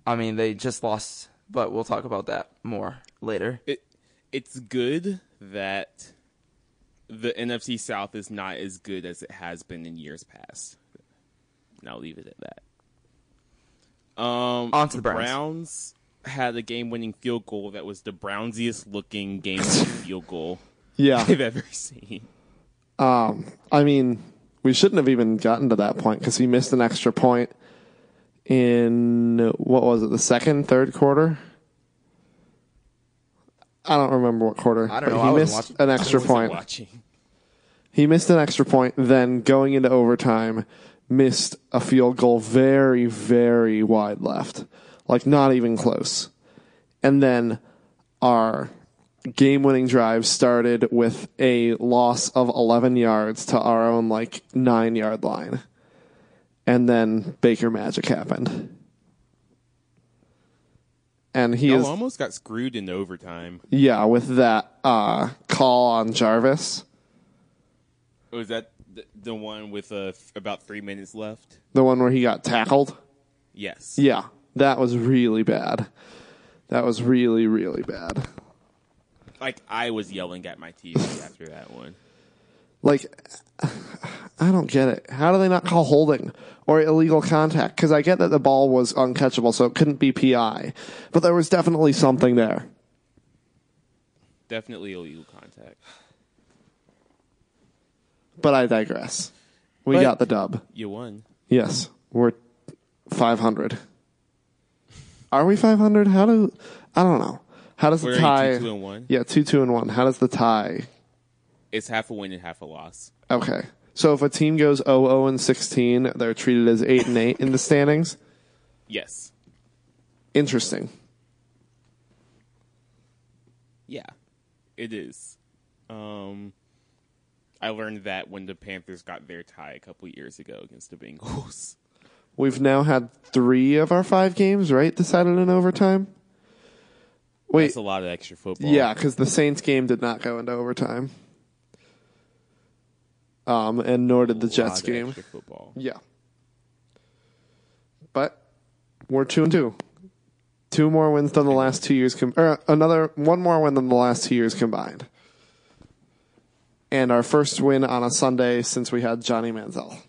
I mean, they just lost, but we'll talk about that more later. it it's good that the NFC South is not as good as it has been in years past. And I'll leave it at that. Um, On to the Browns. Browns had a game-winning field goal that was the Brownsiest looking game-winning field goal Yeah. I've ever seen. Um, I mean, we shouldn't have even gotten to that point because he missed an extra point in what was it, the second, third quarter? I don't remember what quarter. I don't know. He I missed watching. an extra point. Watching. He missed an extra point, then going into overtime, missed a field goal very, very wide left. Like not even close. And then our game winning drive started with a loss of 11 yards to our own like nine yard line. And then Baker Magic happened. And he is, almost got screwed in overtime. yeah, with that uh, call on Jarvis. Was that the, the one with uh, about three minutes left? The one where he got tackled. Yes. Yeah, that was really bad. That was really, really bad. Like I was yelling at my TV after that one. Like, I don't get it. How do they not call holding or illegal contact? Because I get that the ball was uncatchable, so it couldn't be PI. But there was definitely something there. Definitely illegal contact. But I digress. We But- got the dub. You won. Yes, we're 500. Are we 500? How do I don't know. How does the are you, tie? two, two, and one? Yeah, two, two, and one. How does the tie It's half a win and half a loss. Okay. So if a team goes 0-0 and 16, they're treated as 8 and 8 in the standings. Yes. Interesting. Yeah. It is. Um, I learned that when the Panthers got their tie a couple years ago against the Bengals. We've now had 3 of our 5 games, right, decided in overtime? Wait, That's a lot of extra football. yeah, cuz the Saints game did not go into overtime. Um and nor did the A Jets lot of game. extra football. Yeah. But we're 2 and 2. Two more wins than the last 2 years com- or another one more win than the last 2 years combined. And our first win on a Sunday since we had Johnny Manziel.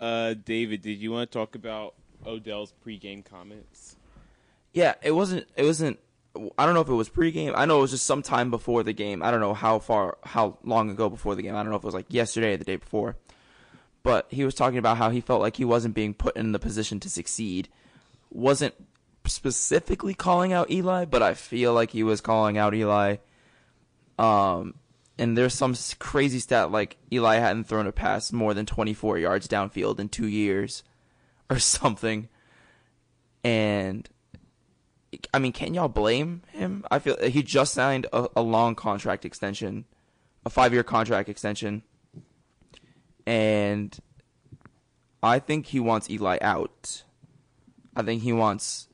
Uh, David, did you want to talk about Odell's pregame comments? Yeah, it wasn't. It wasn't. I don't know if it was pregame. I know it was just sometime before the game. I don't know how far, how long ago before the game. I don't know if it was like yesterday or the day before. But he was talking about how he felt like he wasn't being put in the position to succeed. Wasn't specifically calling out Eli, but I feel like he was calling out Eli. Um, and there's some crazy stat like Eli hadn't thrown a pass more than 24 yards downfield in two years, or something. And I mean, can y'all blame him? I feel he just signed a, a long contract extension, a five year contract extension, and I think he wants Eli out. I think he wants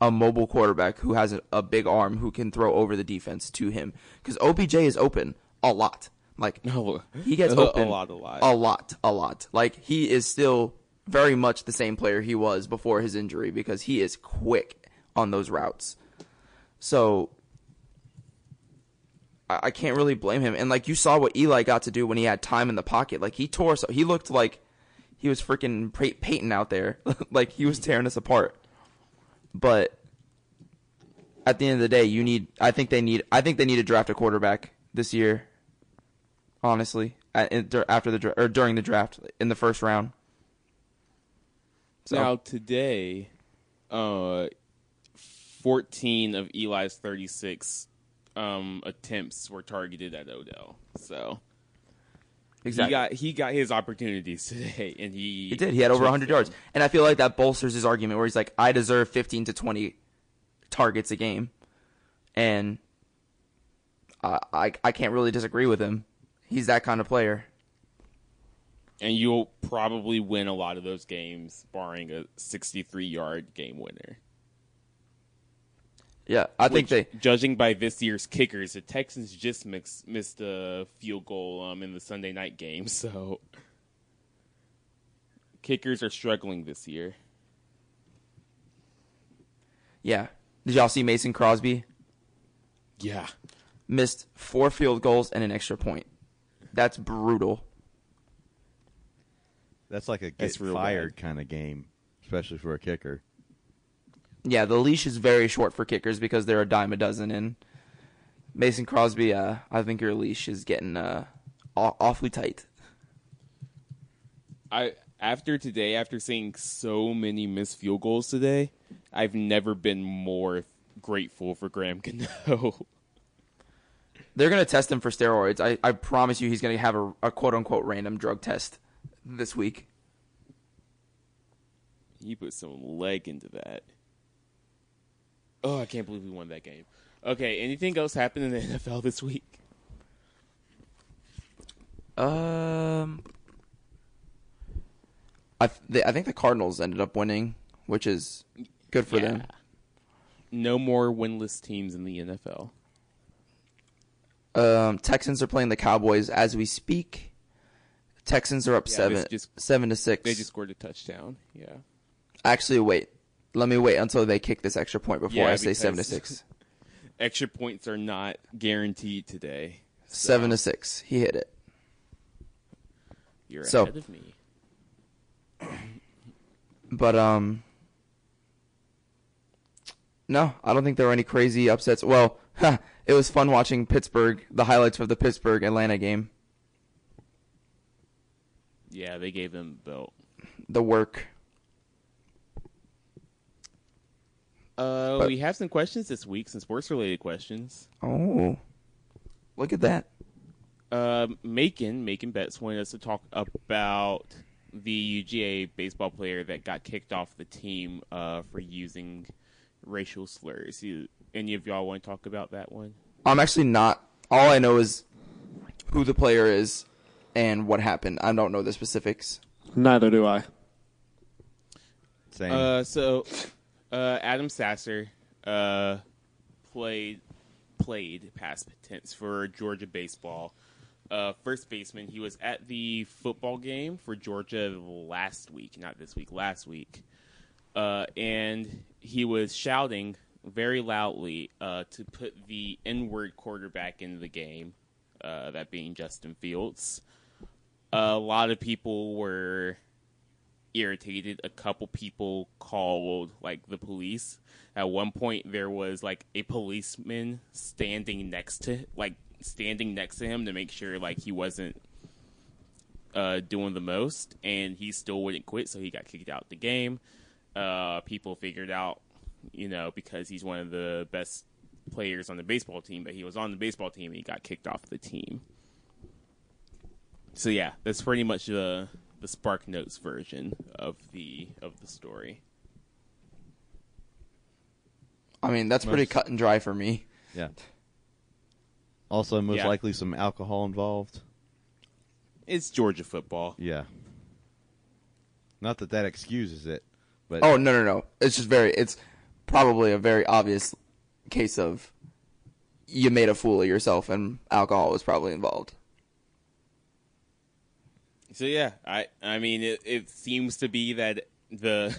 a mobile quarterback who has a, a big arm who can throw over the defense to him because OBJ is open a lot. Like No, he gets open a lot, a lot. a lot, a lot. Like he is still very much the same player he was before his injury because he is quick on those routes. So I, I can't really blame him. And like you saw what Eli got to do when he had time in the pocket. Like he tore, so he looked like he was freaking Pey- Peyton out there. like he was tearing us apart. But at the end of the day, you need. I think they need. I think they need to draft a quarterback this year. Honestly, after the or during the draft in the first round. So Now today, uh, fourteen of Eli's thirty-six um, attempts were targeted at Odell. So exactly. he got he got his opportunities today, and he He did. He had over 100 yards. And I feel like that bolsters his argument where he's like, I deserve 15 to 20 targets a game. And I, I, I can't really disagree with him. He's that kind of player. And you'll probably win a lot of those games, barring a sixty-three-yard game winner. Yeah, I think Which, they. judging by this year's kickers, the Texans just mix, missed a field goal um, in the Sunday night game, so kickers are struggling this year. Yeah. Did y'all see Mason Crosby? Yeah, Missed four field goals and an extra point. That's brutal. That's like a get That's real fired bad. kind of game, especially for a kicker. Yeah, the leash is very short for kickers because they're a dime a dozen. And Mason Crosby, uh, I think your leash is getting uh, aw- awfully tight. I after today, after seeing so many missed field goals today, I've never been more grateful for Graham Gano. They're gonna test him for steroids. I, I promise you, he's gonna have a, a quote unquote random drug test this week. he put some leg into that. Oh, I can't believe we won that game. Okay, anything else happened in the NFL this week? Um, I th- I think the Cardinals ended up winning, which is good for them. No more winless teams in the NFL. Um, Texans are playing the Cowboys as we speak. Texans are up Yeah, seven just- seven to six. They just scored a touchdown. Yeah. Actually, wait. Let me wait until they kick this extra point before Yeah, I say seven to six. Extra points are not guaranteed today. So Seven to six. He hit it. You're So- ahead of me. But um No, I don't think there were any crazy upsets. Well, it was fun watching Pittsburgh, the highlights of the Pittsburgh Atlanta game. Yeah, they gave them the belt. The work. Uh, But- we have some questions this week, some sports related questions. Oh. Look at that. Um, Macon, Macon Betts wanted us to talk about the UGA baseball player that got kicked off the team uh, for using racial slurs. You, any of y'all want to talk about that one? I'm actually not all I know is who the player is and what happened. I don't know the specifics. Neither do I. Same. Uh, so uh, Adam Sasser uh, played played past tense for Georgia baseball. Uh, first baseman. He was at the football game for Georgia last week, not this week, last week, uh, and he was shouting very loudly uh, to put the N-word quarterback into the game. Uh, that being Justin Fields. A lot of people were irritated. A couple people called like the police. At one point, there was like a policeman standing next to like standing next to him to make sure like he wasn't uh, doing the most, and he still wouldn't quit, so he got kicked out of the game. Uh, people figured out, you know, because he's one of the best players on the baseball team, but he was on the baseball team and he got kicked off the team. So yeah, that's pretty much the the Spark Notes version of the of the story. I mean, that's pretty Most- cut and dry for me. yeah. Also, most Yeah. likely some alcohol involved. It's Georgia football. Yeah. Not that that excuses it, but Oh no no no! It's just very. It's probably a very obvious case of you made a fool of yourself, and alcohol was probably involved. So yeah, I I mean it, it seems to be that the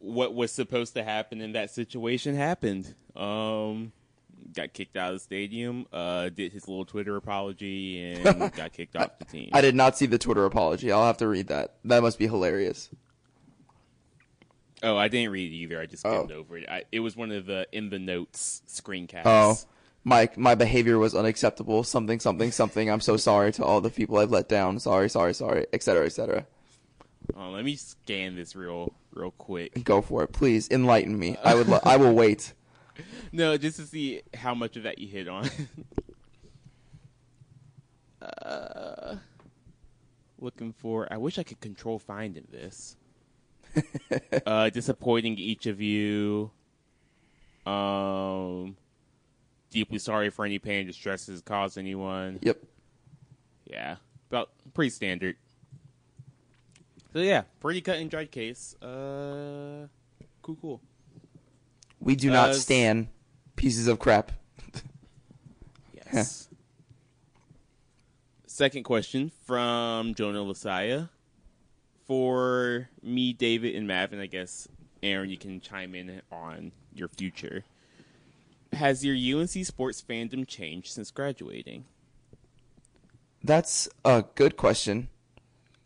what was supposed to happen in that situation happened. Um got kicked out of the stadium, uh did his little Twitter apology and got kicked off the team. I did not see the Twitter apology. I'll have to read that. That must be hilarious. Oh, I didn't read it either. I just skimmed Oh. over it. I, it was one of the in the notes screencasts. Oh, my my behavior was unacceptable. Something something something. I'm so sorry to all the people I've let down. Sorry sorry sorry, etc. etc. Uh, let me scan this real real quick. Go for it, please. Enlighten me. I would. Lo- I will wait. No, just to see how much of that you hit on. uh, looking for. I wish I could control find in this. uh, disappointing each of you. Um, deeply sorry for any pain and distress has caused anyone. Yep. Yeah, about pretty standard. So yeah, pretty cut and dried case. Uh, cool, cool. We do not Uh, stand pieces of crap. Yes. Second question from Jonah Lasaya. For me, David, and Mav, and I guess Aaron, you can chime in on your future. Has your UNC sports fandom changed since graduating? That's a good question.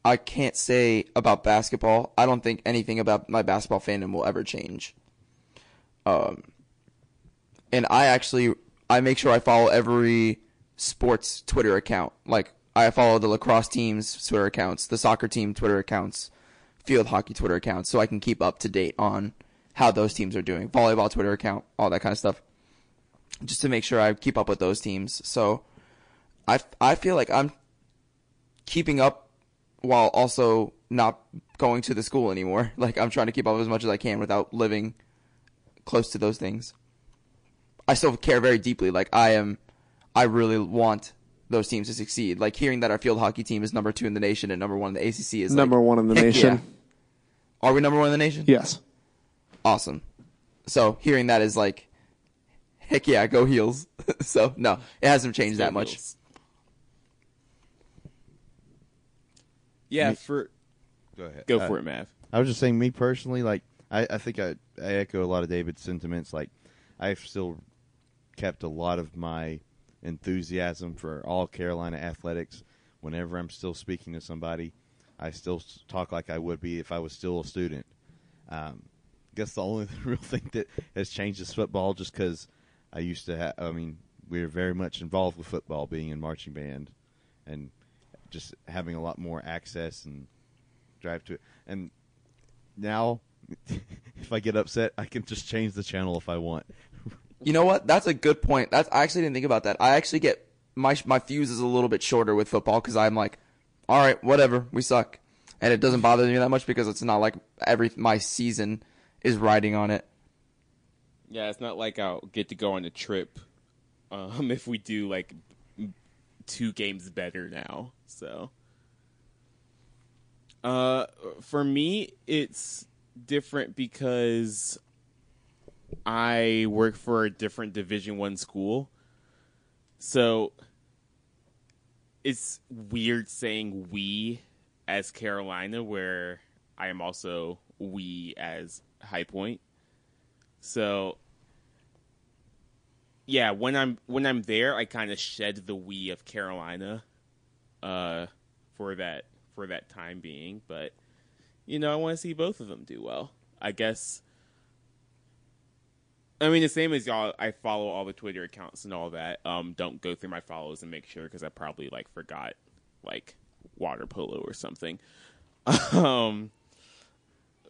I can't say about basketball. I don't think anything about my basketball fandom will ever change. Um, and I actually I make sure I follow every sports Twitter account. Like I follow the lacrosse team's Twitter accounts, the soccer team Twitter accounts, field hockey Twitter accounts, so I can keep up to date on how those teams are doing. Volleyball Twitter account, all that kind of stuff. Just to make sure I keep up with those teams. So I I feel like I'm keeping up while also not going to the school anymore. Like I'm trying to keep up as much as I can without living close to those things. I still care very deeply. Like I am, I really want those teams to succeed. Like hearing that our field hockey team is number two in the nation and number one in the ACC is Number like, one in the nation. yeah. Are we number one in the nation? Yes. Awesome. So hearing that is like, heck yeah, go heels. so no, it hasn't changed that much. Heels. Yeah, Me- for Go ahead. go Uh, for it, Mav. I was just saying, me personally, like I, I think I, I echo a lot of David's sentiments. Like I've still kept a lot of my enthusiasm for all Carolina athletics. Whenever I'm still speaking to somebody, I still talk like I would be if I was still a student. Um, guess the only real thing that has changed is football, just because I used to have. I mean, we were very much involved with football, being in marching band, and just having a lot more access and drive to it. And now, if I get upset, I can just change the channel if I want. You know what? That's a good point. That's I actually didn't think about that. I actually get my my fuse is a little bit shorter with football because I'm like, all right, whatever, we suck, and it doesn't bother me that much because it's not like every my season is riding on it. Yeah, it's not like I'll get to go on a trip um, if we do like two games better now. So, uh, for me, it's different because I work for a different Division One school, so it's weird saying we as Carolina, where I am also we as High Point. So yeah, when I'm when I'm there, I kind of shed the we of Carolina, uh, for that for that time being. But you know, I want to see both of them do well. I guess. I mean, the same as y'all. I follow all the Twitter accounts and all that. Um, don't go through my follows and make sure because I probably like forgot like water polo or something. um,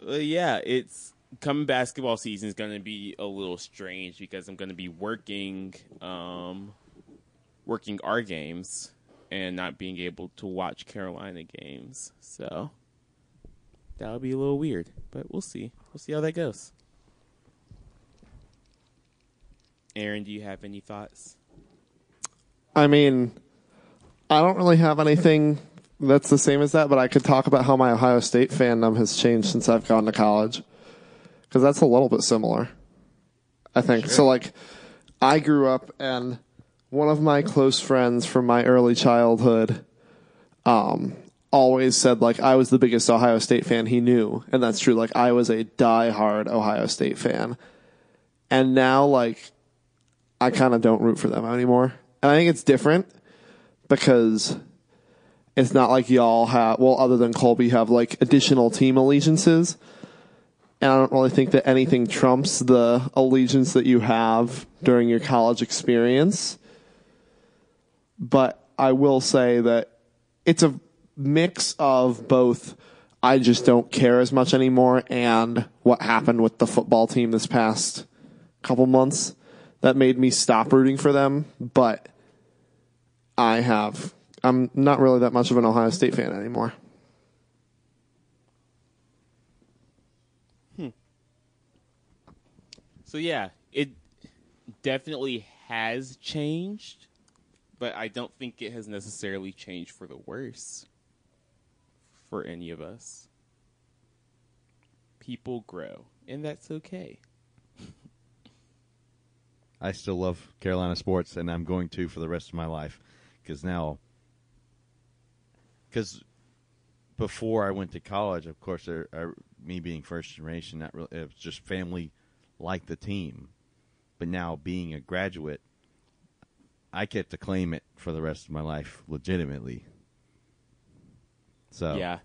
yeah, it's coming basketball season is going to be a little strange because I'm going to be working um working our games and not being able to watch Carolina games. So that'll be a little weird, but we'll see. We'll see how that goes. Aaron, do you have any thoughts? I mean, I don't really have anything that's the same as that, but I could talk about how my Ohio State fandom has changed since I've gone to college. Because that's a little bit similar, I think. So, like, I grew up, and one of my close friends from my early childhood um, always said, like, I was the biggest Ohio State fan he knew. And that's true. Like, I was a diehard Ohio State fan. And now, like, I kind of don't root for them anymore. And I think it's different because it's not like y'all have, well, other than Colby, have like additional team allegiances. And I don't really think that anything trumps the allegiance that you have during your college experience. But I will say that it's a mix of both. I just don't care as much anymore, and what happened with the football team this past couple months that made me stop rooting for them. But I have, I'm not really that much of an Ohio State fan anymore. So yeah, it definitely has changed, but I don't think it has necessarily changed for the worse for any of us. People grow, and that's okay. I still love Carolina sports, and I'm going to for the rest of my life because now, because before I went to college, of course, there, I, me being first generation, not really, it was just family like the team. But now being a graduate, I get to claim it for the rest of my life legitimately. So Yeah,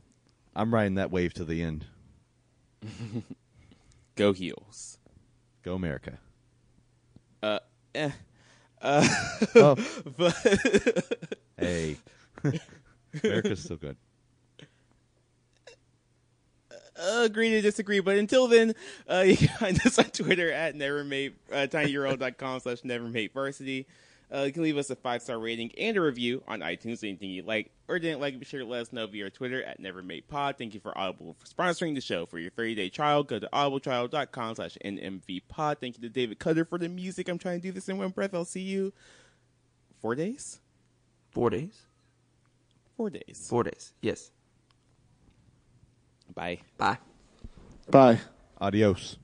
I'm riding that wave to the end. go heels. Go America! Uh, eh. Uh, Oh, but hey, America's still good. Agree to disagree. But until then, uh, you can find us on Twitter at nevermade, uh, tinyurl.com slash nevermadevarsity. Uh, you can leave us a five star rating and a review on iTunes. Anything you like or didn't like, be sure to let us know via Twitter at nevermadepod. Thank you for Audible for sponsoring the show. For your 30 day trial, go to audibletrial.com slash nmvpod. Thank you to David Cutter for the music. I'm trying to do this in one breath. I'll see you four days. Four days. Four days. Four days. Yes. Bye. Bye. Bye. Adios.